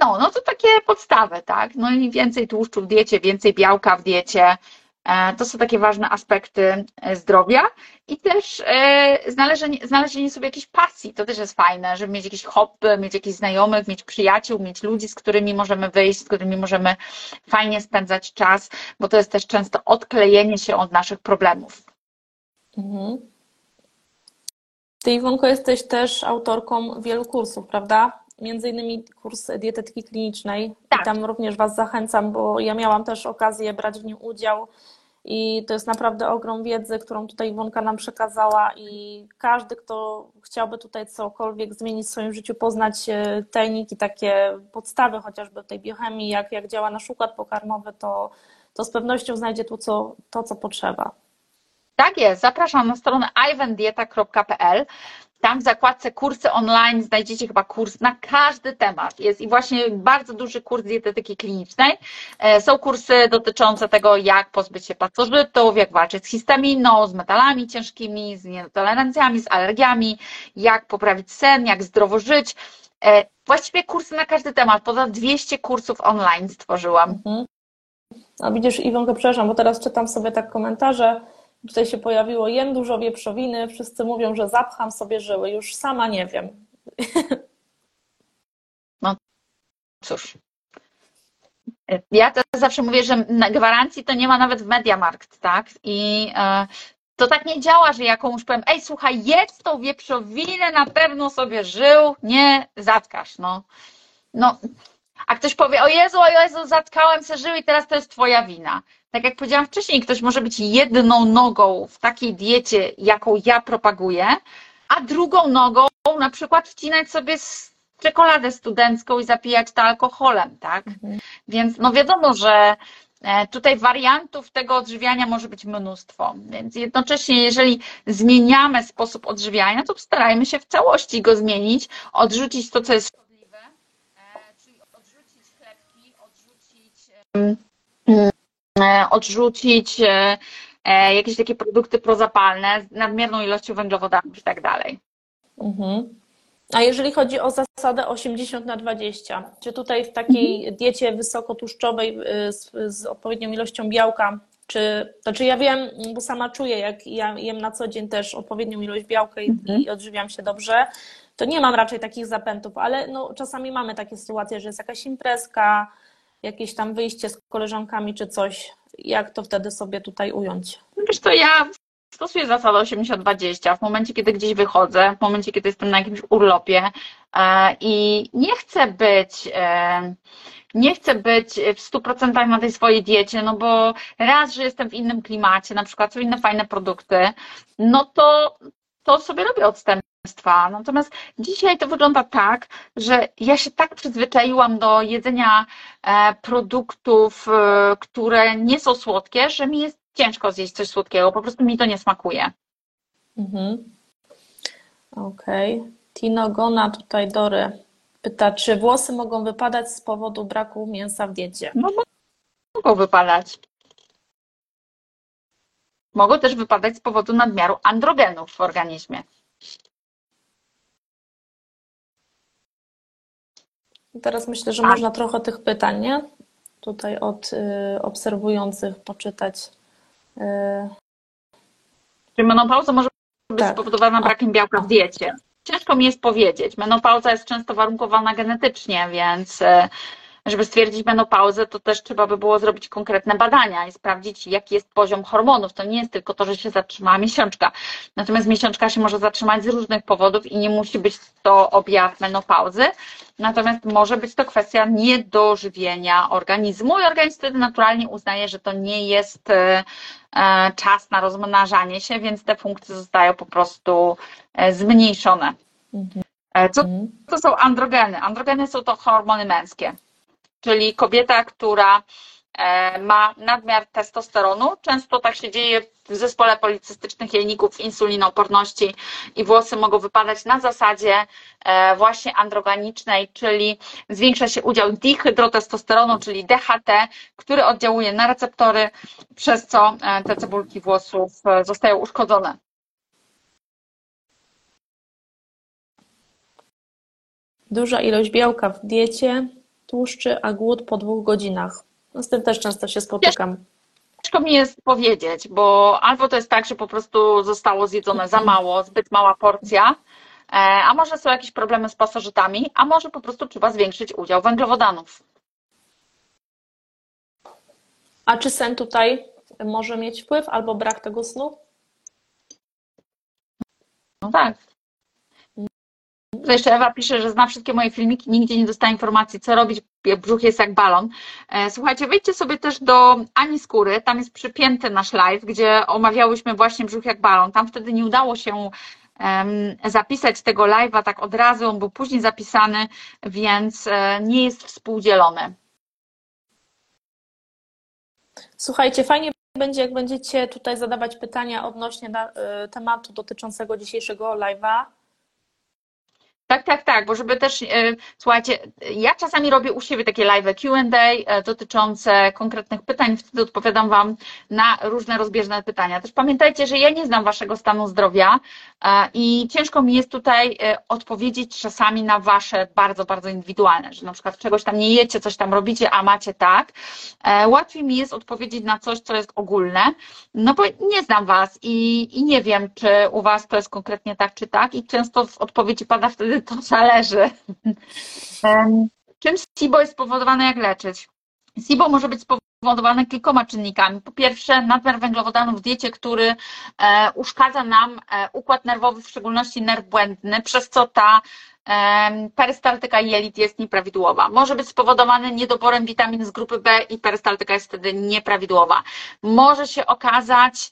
No, no to takie podstawy, tak? No i więcej tłuszczu w diecie, więcej białka w diecie. E, to są takie ważne aspekty e, zdrowia i też e, znalezienie, znalezienie sobie jakiejś pasji, to też jest fajne, żeby mieć jakieś hobby, mieć jakichś znajomych, mieć przyjaciół, mieć ludzi, z którymi możemy wyjść, z którymi możemy fajnie spędzać czas, bo to jest też często odklejenie się od naszych problemów. Mhm. Ty, Iwonko, jesteś też autorką wielu kursów, prawda? Między innymi kurs dietetyki klinicznej tak. i tam również Was zachęcam, bo ja miałam też okazję brać w nim udział i to jest naprawdę ogrom wiedzy, którą tutaj Iwonka nam przekazała i każdy, kto chciałby tutaj cokolwiek zmienić w swoim życiu, poznać e, techniki, takie podstawy chociażby tej biochemii, jak, jak działa nasz układ pokarmowy, to, to z pewnością znajdzie tu co, to, co potrzeba. Tak jest, zapraszam na stronę ivandieta.pl. Tam w zakładce kursy online znajdziecie chyba kurs na każdy temat. Jest i właśnie bardzo duży kurs dietetyki klinicznej. E, są kursy dotyczące tego, jak pozbyć się pasożytów, jak walczyć z histaminą, z metalami ciężkimi, z nietolerancjami, z alergiami, jak poprawić sen, jak zdrowo żyć. E, właściwie kursy na każdy temat. Ponad 200 kursów online stworzyłam. Mhm. A widzisz, Iwonko, przepraszam, bo teraz czytam sobie tak komentarze Tutaj się pojawiło jem dużo wieprzowiny, wszyscy mówią, że zapcham sobie żyły, już sama nie wiem. No cóż. Ja też zawsze mówię, że gwarancji to nie ma nawet w Mediamarkt, tak? I e, to tak nie działa, że jakąś powiem, ej, słuchaj, jedz tą wieprzowinę, na pewno sobie żył, nie zatkasz, no. No, a ktoś powie, o Jezu, o Jezu, zatkałem se żył i teraz to jest twoja wina. Tak jak powiedziałam wcześniej, ktoś może być jedną nogą w takiej diecie, jaką ja propaguję, a drugą nogą na przykład wcinać sobie czekoladę studencką i zapijać to alkoholem, tak? Mhm. Więc no wiadomo, że e, tutaj wariantów tego odżywiania może być mnóstwo. Więc jednocześnie, jeżeli zmieniamy sposób odżywiania, to starajmy się w całości go zmienić, odrzucić to, co jest szkodliwe, e, czyli odrzucić chlebki, odrzucić, e, odrzucić jakieś takie produkty prozapalne z nadmierną ilością węglowodanów i tak dalej. Mhm. A jeżeli chodzi o zasadę 80 na 20, czy tutaj w takiej mhm. diecie wysokotłuszczowej y, z, z, odpowiednią ilością białka, czy to czy ja wiem, bo sama czuję, jak ja jem na co dzień też odpowiednią ilość białka i, mhm. i odżywiam się dobrze, to nie mam raczej takich zapętów, ale no, czasami mamy takie sytuacje, że jest jakaś imprezka, jakieś tam wyjście z koleżankami czy coś. Jak to wtedy sobie tutaj ująć? Wiesz to ja stosuję zasadę 80-20 w momencie, kiedy gdzieś wychodzę, w momencie, kiedy jestem na jakimś urlopie e, i nie chcę być e, nie chcę być w 100% na tej swojej diecie, no bo raz, że jestem w innym klimacie, na przykład są inne fajne produkty, no to, to sobie robię odstępstwa. Natomiast dzisiaj to wygląda tak, że ja się tak przyzwyczaiłam do jedzenia e, produktów, które nie są słodkie, że mi jest ciężko zjeść coś słodkiego, po prostu mi to nie smakuje. Mhm. Okej. Okay. Tino Gona tutaj Dory pyta, czy włosy mogą wypadać z powodu braku mięsa w diecie? No, mogą wypadać. Mogą też wypadać z powodu nadmiaru androgenów w organizmie. Teraz myślę, że tak. można trochę tych pytań, nie? Tutaj od y, obserwujących poczytać. Czy menopauza może być tak. spowodowana brakiem białka w diecie? Ciężko mi jest powiedzieć. Menopauza jest często warunkowana genetycznie, więc e, żeby stwierdzić menopauzę, to też trzeba by było zrobić konkretne badania i sprawdzić, jaki jest poziom hormonów. To nie jest tylko to, że się zatrzymała miesiączka. Natomiast miesiączka się może zatrzymać z różnych powodów i nie musi być to objaw menopauzy. Natomiast może być to kwestia niedożywienia organizmu i organizm wtedy naturalnie uznaje, że to nie jest e, e, czas na rozmnażanie się, więc te funkcje zostają po prostu e, zmniejszone. Mhm. Co to są androgeny? Androgeny są to hormony męskie czyli kobieta, która e, ma nadmiar testosteronu. Często tak się dzieje w zespole policystycznych jajników insulinooporności i włosy mogą wypadać na zasadzie e, właśnie androganicznej, czyli zwiększa się udział dihydrotestosteronu, czyli DHT, który oddziałuje na receptory, przez co e, te cebulki włosów zostają uszkodzone. Duża ilość białka w diecie tłuszczy, a głód po dwóch godzinach. No z tym też często się spotykam. Ciężko mi jest powiedzieć, bo albo to jest tak, że po prostu zostało zjedzone za mało, zbyt mała porcja, e, a może są jakieś problemy z pasożytami, a może po prostu trzeba zwiększyć udział węglowodanów. A czy sen tutaj może mieć wpływ albo brak tego snu? No tak. To jeszcze Ewa pisze, że zna wszystkie moje filmiki, nigdzie nie dostała informacji, co robić, brzuch jest jak balon. E, słuchajcie, wejdźcie sobie też do Ani Skóry, tam jest przypięty nasz live, gdzie omawiałyśmy właśnie brzuch jak balon. Tam wtedy nie udało się zapisać tego live'a tak od razu, on był później zapisany, więc e, nie jest współdzielony. Słuchajcie, fajnie będzie, jak będziecie tutaj zadawać pytania odnośnie e, tematu dotyczącego dzisiejszego live'a. Tak, tak, tak, bo żeby też, e, słuchajcie, ja czasami robię u siebie takie live Q&A e, dotyczące konkretnych pytań, wtedy odpowiadam Wam na różne rozbieżne pytania. Też pamiętajcie, że ja nie znam Waszego stanu zdrowia e, i ciężko mi jest tutaj odpowiedzieć czasami na Wasze bardzo, bardzo indywidualne, że na przykład czegoś tam nie jecie, coś tam robicie, a macie tak. Łatwiej mi jest odpowiedzieć na coś, co jest ogólne, no bo nie znam Was i, i nie wiem, czy u Was to jest konkretnie tak, czy tak i często w odpowiedzi pada wtedy to zależy. Czym SIBO jest spowodowane, jak leczyć? SIBO może być spowodowane kilkoma czynnikami. Po pierwsze, nadmiar węglowodanów w diecie, który e, uszkadza nam e, układ nerwowy, w szczególności nerw błędny, przez co ta perystaltyka jelit jest nieprawidłowa. Może być spowodowane niedoborem witamin z grupy B i perystaltyka jest wtedy nieprawidłowa. Może się okazać,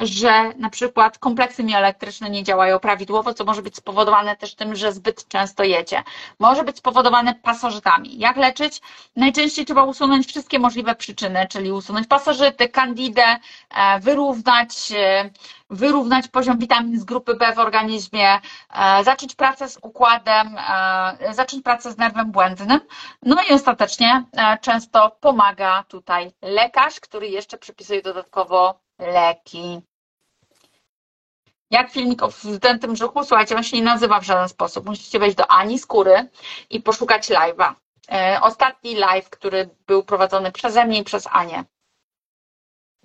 że na przykład kompleksy mioelektryczne nie działają prawidłowo, co może być spowodowane też tym, że zbyt często jecie. Może być spowodowane pasożytami. Jak leczyć? Najczęściej trzeba usunąć wszystkie możliwe przyczyny, czyli usunąć pasożyty, kandidę, e, wyrównać, e, wyrównać poziom witamin z grupy B w organizmie, e, zacząć pracę z układem, zacząć pracę z nerwem błędnym. No i ostatecznie często pomaga tutaj lekarz, który jeszcze przypisuje dodatkowo leki. Jak filmik o wzdętym brzuchu? Słuchajcie, on się nie nazywa w żaden sposób. Musicie wejść do Ani Skóry i poszukać live'a. E, Ostatni live, który był prowadzony przeze mnie i przez Anię.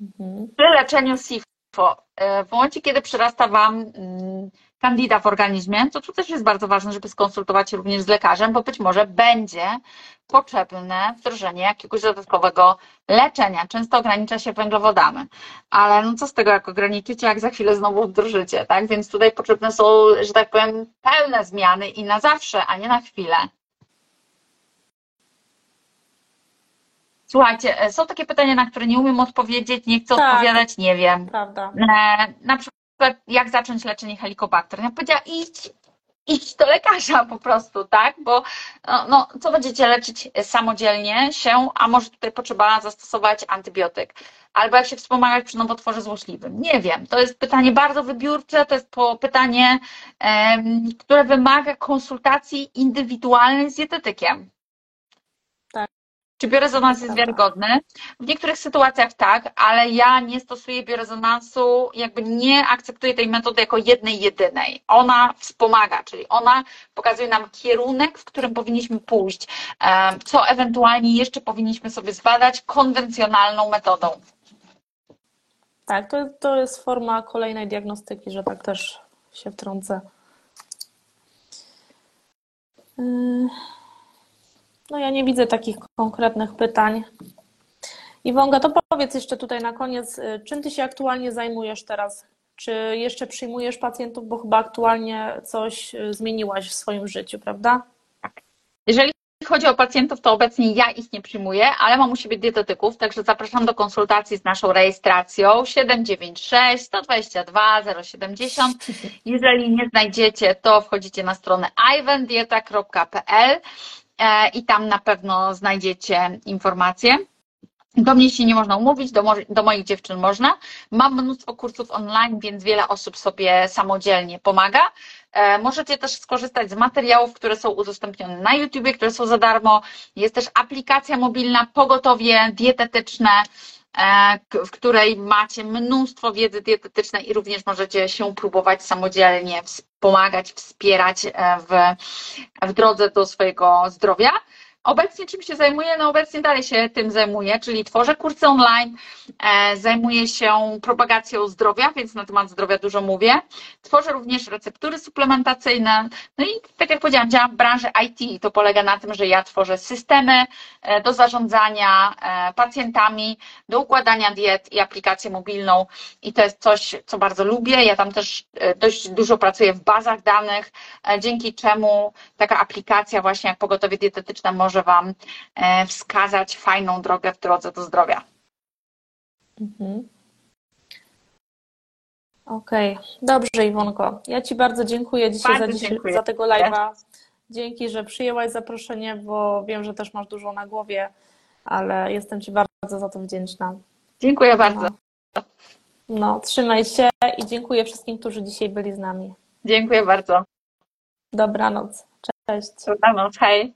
Mhm. Przy leczeniu SIFO, e, w momencie, kiedy przyrasta Wam mm, kandida w organizmie, to tu też jest bardzo ważne, żeby skonsultować się również z lekarzem, bo być może będzie potrzebne wdrożenie jakiegoś dodatkowego leczenia. Często ogranicza się węglowodany, ale no co z tego, jak ograniczycie, jak za chwilę znowu wdrożycie, tak? Więc tutaj potrzebne są, że tak powiem, pełne zmiany i na zawsze, a nie na chwilę. Słuchajcie, e, są takie pytania, na które nie umiem odpowiedzieć, nie chcę Tak. odpowiadać, nie wiem. Prawda. E, na przykład, jak zacząć leczenie helikobakter? Ja powiedziała, idź, idź do lekarza po prostu, tak? Bo no, no, co będziecie leczyć samodzielnie się, a może tutaj potrzeba zastosować antybiotyk. Albo jak się wspomagać przy nowotworze złośliwym. Nie wiem. To jest pytanie bardzo wybiórcze, to jest pytanie, które wymaga konsultacji indywidualnej z dietetykiem. Czy biorezonans jest wiarygodny? W niektórych sytuacjach tak, ale ja nie stosuję biorezonansu, jakby nie akceptuję tej metody jako jednej, jedynej. Ona wspomaga, czyli ona pokazuje nam kierunek, w którym powinniśmy pójść, co ewentualnie jeszcze powinniśmy sobie zbadać konwencjonalną metodą. Tak, to, to jest forma kolejnej diagnostyki, że tak też się wtrącę. Yy, No ja nie widzę takich konkretnych pytań. Iwonga, to powiedz jeszcze tutaj na koniec, yy, czym ty się aktualnie zajmujesz teraz? Czy jeszcze przyjmujesz pacjentów, bo chyba aktualnie coś yy, zmieniłaś w swoim życiu, prawda? Jeżeli chodzi o pacjentów, to obecnie ja ich nie przyjmuję, ale mam u siebie dietetyków, także zapraszam do konsultacji z naszą rejestracją 796 122 070. Jeżeli nie znajdziecie, to wchodzicie na stronę ivendieta.pl i tam na pewno znajdziecie informacje. Do mnie się nie można umówić, do, do moich dziewczyn można. Mam mnóstwo kursów online, więc wiele osób sobie samodzielnie pomaga. E, Możecie też skorzystać z materiałów, które są udostępnione na YouTubie, które są za darmo. Jest też aplikacja mobilna Pogotowie Dietetyczne, e, w której macie mnóstwo wiedzy dietetycznej i również możecie się próbować samodzielnie wspomagać, wspierać e, w, w drodze do swojego zdrowia. Obecnie czym się zajmuję? No obecnie dalej się tym zajmuję, czyli tworzę kursy online, e, zajmuję się propagacją zdrowia, więc na temat zdrowia dużo mówię. Tworzę również receptury suplementacyjne. No i tak jak powiedziałam, działam w branży IT i to polega na tym, że ja tworzę systemy e, do zarządzania e, pacjentami, do układania diet i aplikację mobilną i to jest coś, co bardzo lubię. Ja tam też dość dużo pracuję w bazach danych, dzięki czemu taka aplikacja właśnie jak pogotowie dietetyczne może Wam e, wskazać fajną drogę w drodze do zdrowia. Mhm. Okej, dobrze Iwonko. Ja Ci bardzo dziękuję dzisiaj za, Bardzo dziś, dziękuję. za tego live'a. Dzięki, że przyjęłaś zaproszenie, bo wiem, że też masz dużo na głowie, ale jestem Ci bardzo za to wdzięczna. Dziękuję bardzo. No, trzymaj się i dziękuję wszystkim, którzy dzisiaj byli z nami. Dziękuję bardzo. Dobranoc. Cześć. Dobranoc. Hej.